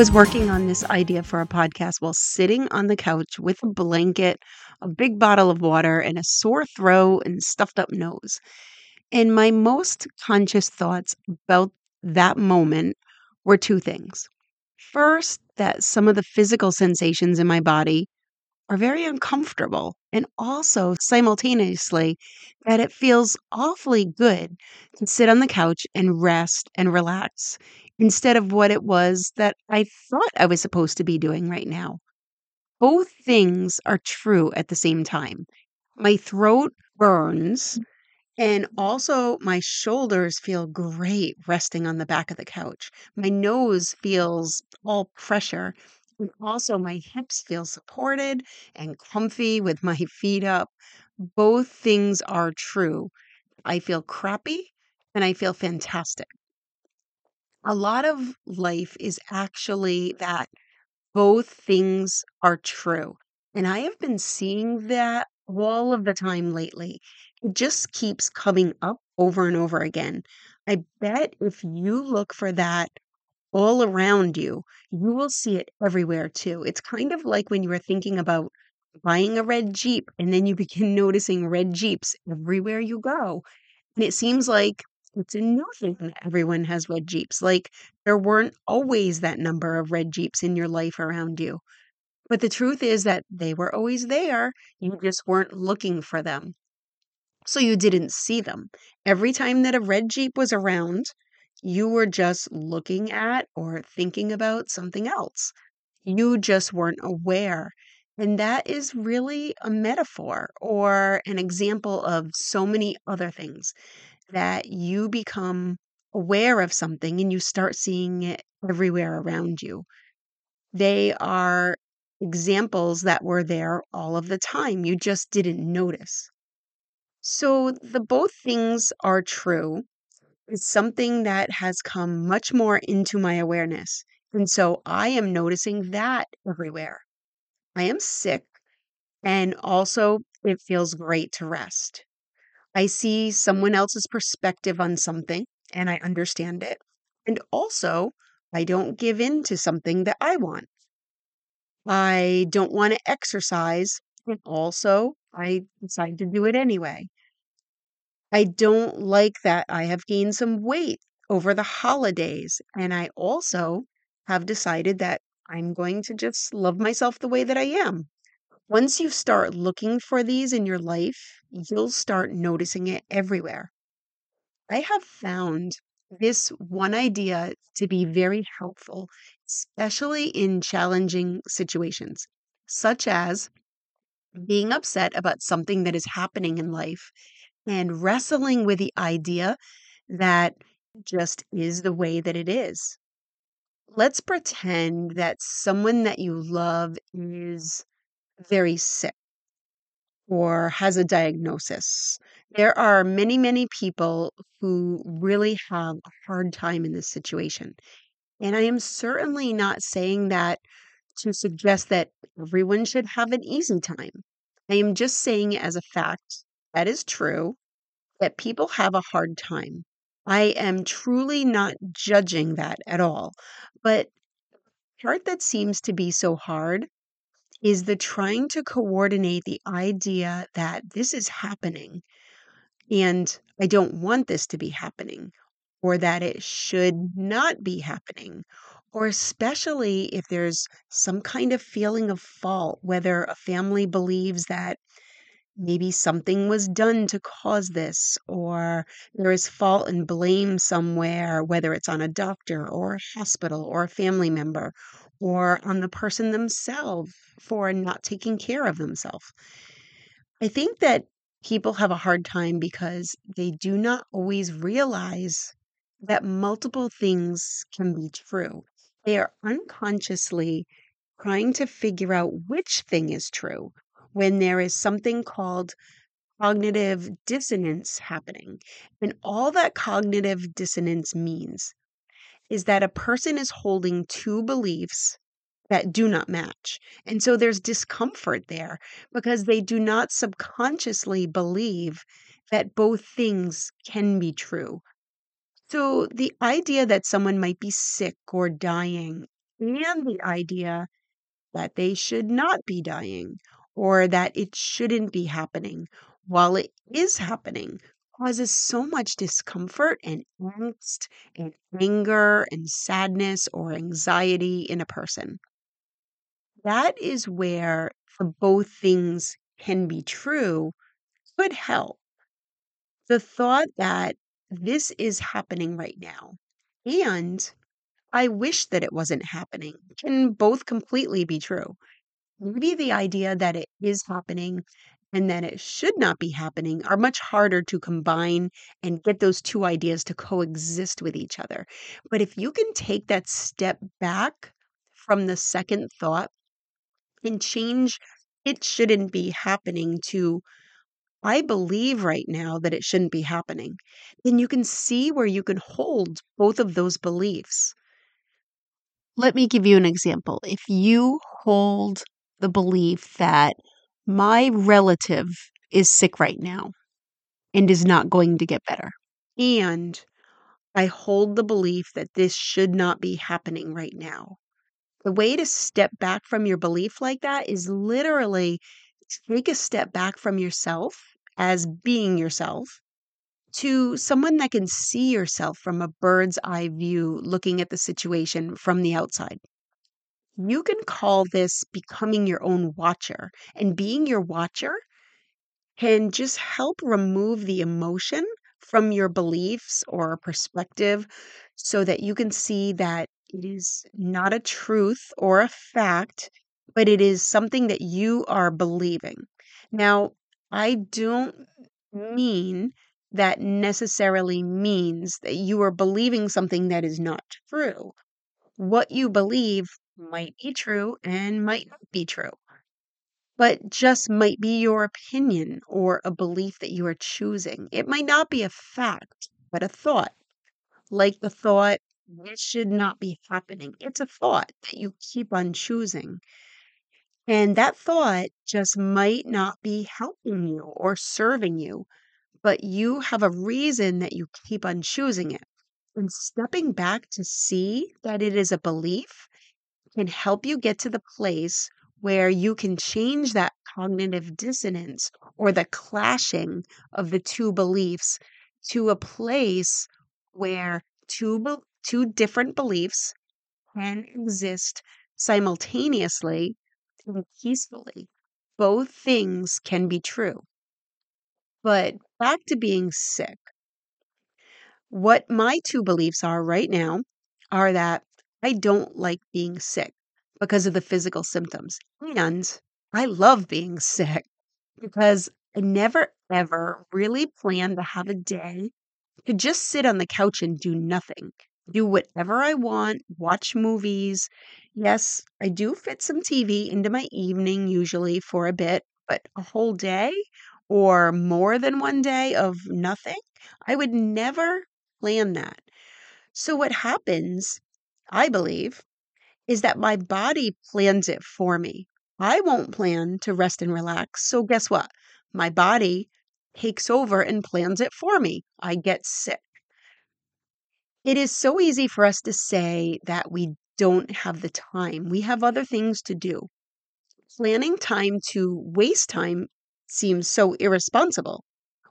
was working on this idea for a podcast while sitting on the couch with a blanket, a big bottle of water, and a sore throat and stuffed up nose. And my most conscious thoughts about that moment were two things. First, that some of the physical sensations in my body are very uncomfortable. And also, simultaneously, that it feels awfully good to sit on the couch and rest and relax instead of what it was that I thought I was supposed to be doing right now. Both things are true at the same time. My throat burns, mm-hmm. and also my shoulders feel great resting on the back of the couch. My nose feels all pressure and also, my hips feel supported and comfy with my feet up. Both things are true. I feel crappy and I feel fantastic. A lot of life is actually that both things are true. And I have been seeing that all of the time lately. It just keeps coming up over and over again. I bet if you look for that all around you, you will see it everywhere too. It's kind of like when you were thinking about buying a red Jeep and then you begin noticing red Jeeps everywhere you go. And it seems like it's thing that everyone has red Jeeps. Like there weren't always that number of red Jeeps in your life around you. But the truth is that they were always there. You just weren't looking for them. So you didn't see them. Every time that a red Jeep was around, you were just looking at or thinking about something else. You just weren't aware. And that is really a metaphor or an example of so many other things that you become aware of something and you start seeing it everywhere around you. They are examples that were there all of the time. You just didn't notice. So the both things are true is something that has come much more into my awareness. And so I am noticing that everywhere. I am sick, and also it feels great to rest. I see someone else's perspective on something and I understand it. And also, I don't give in to something that I want. I don't want to exercise, and also I decide to do it anyway. I don't like that I have gained some weight over the holidays. And I also have decided that I'm going to just love myself the way that I am. Once you start looking for these in your life, you'll start noticing it everywhere. I have found this one idea to be very helpful, especially in challenging situations, such as being upset about something that is happening in life and wrestling with the idea that just is the way that it is. Let's pretend that someone that you love is very sick or has a diagnosis. There are many, many people who really have a hard time in this situation. And I am certainly not saying that to suggest that everyone should have an easy time. I am just saying as a fact that is true that people have a hard time. I am truly not judging that at all. But the part that seems to be so hard is the trying to coordinate the idea that this is happening and I don't want this to be happening or that it should not be happening or especially if there's some kind of feeling of fault, whether a family believes that maybe something was done to cause this, or there is fault and blame somewhere, whether it's on a doctor or a hospital or a family member, or on the person themselves for not taking care of themselves. I think that people have a hard time because they do not always realize that multiple things can be true. They are unconsciously trying to figure out which thing is true when there is something called cognitive dissonance happening. And all that cognitive dissonance means is that a person is holding two beliefs that do not match. And so there's discomfort there because they do not subconsciously believe that both things can be true. So, the idea that someone might be sick or dying, and the idea that they should not be dying or that it shouldn't be happening while it is happening causes so much discomfort and angst and anger and sadness or anxiety in a person. That is where the both things can be true could help. The thought that this is happening right now and I wish that it wasn't happening can both completely be true. Maybe the idea that it is happening and that it should not be happening are much harder to combine and get those two ideas to coexist with each other. But if you can take that step back from the second thought and change it shouldn't be happening to I believe right now that it shouldn't be happening, then you can see where you can hold both of those beliefs. Let me give you an example. If you hold the belief that my relative is sick right now and is not going to get better, and I hold the belief that this should not be happening right now. The way to step back from your belief like that is literally take a step back from yourself as being yourself to someone that can see yourself from a bird's eye view looking at the situation from the outside. You can call this becoming your own watcher, and being your watcher can just help remove the emotion from your beliefs or perspective so that you can see that it is not a truth or a fact, but it is something that you are believing. Now, I don't mean that necessarily means that you are believing something that is not true. What you believe might be true and might not be true, but just might be your opinion or a belief that you are choosing. It might not be a fact, but a thought. Like the thought, this should not be happening. It's a thought that you keep on choosing. And that thought just might not be helping you or serving you, but you have a reason that you keep on choosing it. And stepping back to see that it is a belief can help you get to the place where you can change that cognitive dissonance or the clashing of the two beliefs to a place where two be- two different beliefs can exist simultaneously and peacefully. Both things can be true. But back to being sick. What my two beliefs are right now are that I don't like being sick because of the physical symptoms. And I love being sick because I never ever really plan to have a day to just sit on the couch and do nothing, do whatever I want, watch movies. Yes, I do fit some TV into my evening usually for a bit, but a whole day or more than one day of nothing, I would never plan that. So, what happens, I believe, is that my body plans it for me. I won't plan to rest and relax. So, guess what? My body takes over and plans it for me. I get sick. It is so easy for us to say that we don't have the time. We have other things to do. Planning time to waste time seems so irresponsible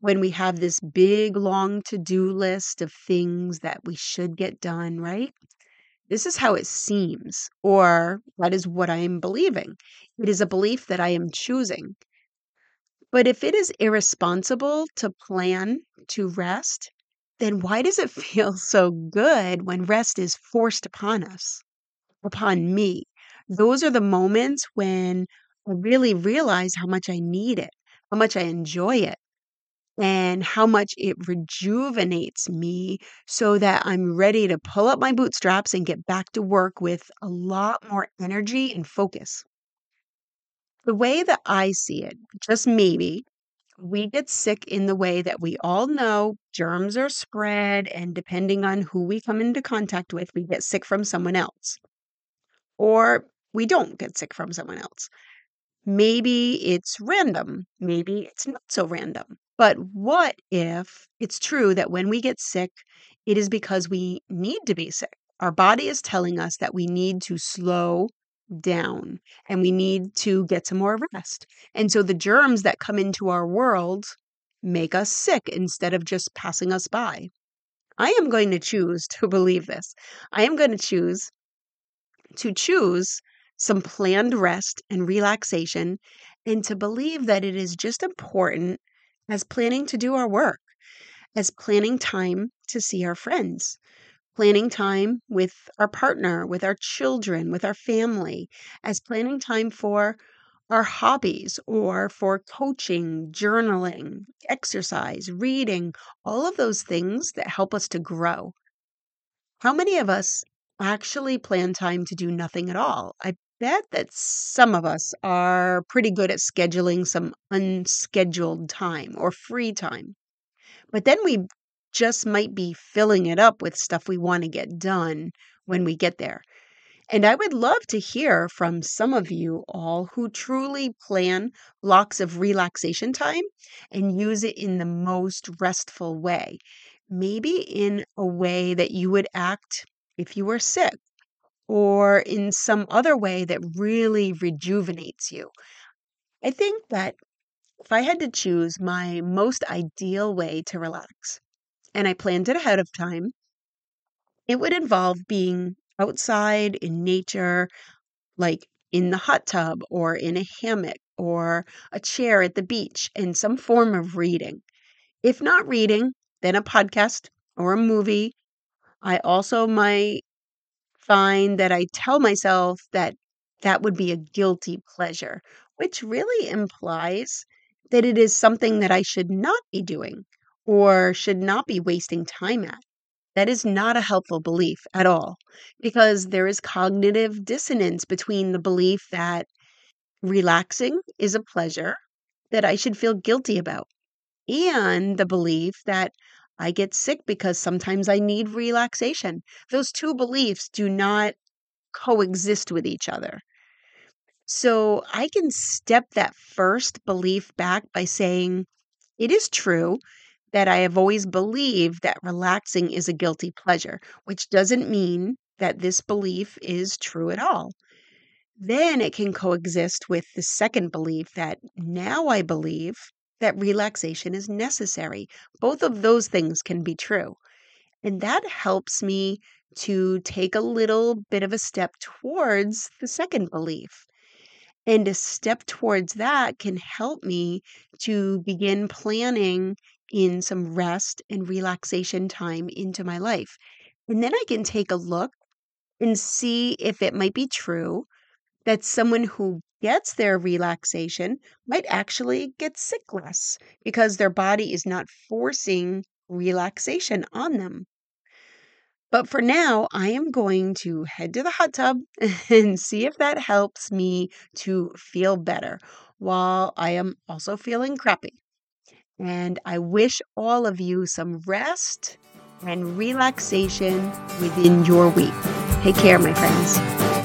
when we have this big, long to do list of things that we should get done, right? This is how it seems, or that is what I am believing. It is a mm-hmm. belief that I am choosing. But if it is irresponsible to plan to rest, then why does it feel so good when rest is forced upon us, upon me? Those are the moments when I really realize how much I need it, how much I enjoy it, and how much it rejuvenates me so that I'm ready to pull up my bootstraps and get back to work with a lot more energy and focus. The way that I see it, just maybe, we get sick in the way that we all know germs are spread, and depending on who we come into contact with, we get sick from someone else. Or we don't get sick from someone else. Maybe it's random, maybe it's not so random. But what if it's true that when we get sick, it is because we need to be sick? Our body is telling us that we need to slow down and we need to get some more rest. And so the germs that come into our world make us sick instead of just passing us by. I am going to choose to believe this. I am going to choose to choose some planned rest and relaxation and to believe that it is just important as planning to do our work, as planning time to see our friends, planning time with our partner, with our children, with our family, as planning time for our hobbies or for coaching, journaling, exercise, reading, all of those things that help us to grow. How many of us actually plan time to do nothing at all? I bet that some of us are pretty good at scheduling some unscheduled time or free time. But then we just might be filling it up with stuff we want to get done when we get there. And I would love to hear from some of you all who truly plan blocks of relaxation time and use it in the most restful way. Maybe in a way that you would act if you were sick or in some other way that really rejuvenates you. I think that if I had to choose my most ideal way to relax, and I planned it ahead of time, it would involve being outside in nature, like in the hot tub or in a hammock or a chair at the beach, and some form of reading. If not reading, then a podcast or a movie. I also might find that I tell myself that that would be a guilty pleasure, which really implies that it is something that I should not be doing or should not be wasting time at. That is not a helpful belief at all because there is cognitive dissonance between the belief that relaxing is a pleasure that I should feel guilty about and the belief that I get sick because sometimes I need relaxation. Those two beliefs do not coexist with each other. So I can step that first belief back by saying, it is true that I have always believed that relaxing is a guilty pleasure, which doesn't mean that this belief is true at all. Then it can coexist with the second belief that now I believe that relaxation is necessary. Both of those things can be true. And that helps me to take a little bit of a step towards the second belief. And a step towards that can help me to begin planning in some rest and relaxation time into my life. And then I can take a look and see if it might be true that someone who gets their relaxation might actually get sick less because their body is not forcing relaxation on them. But for now, I am going to head to the hot tub and see if that helps me to feel better while I am also feeling crappy. And I wish all of you some rest and relaxation within your week. Take care, my friends.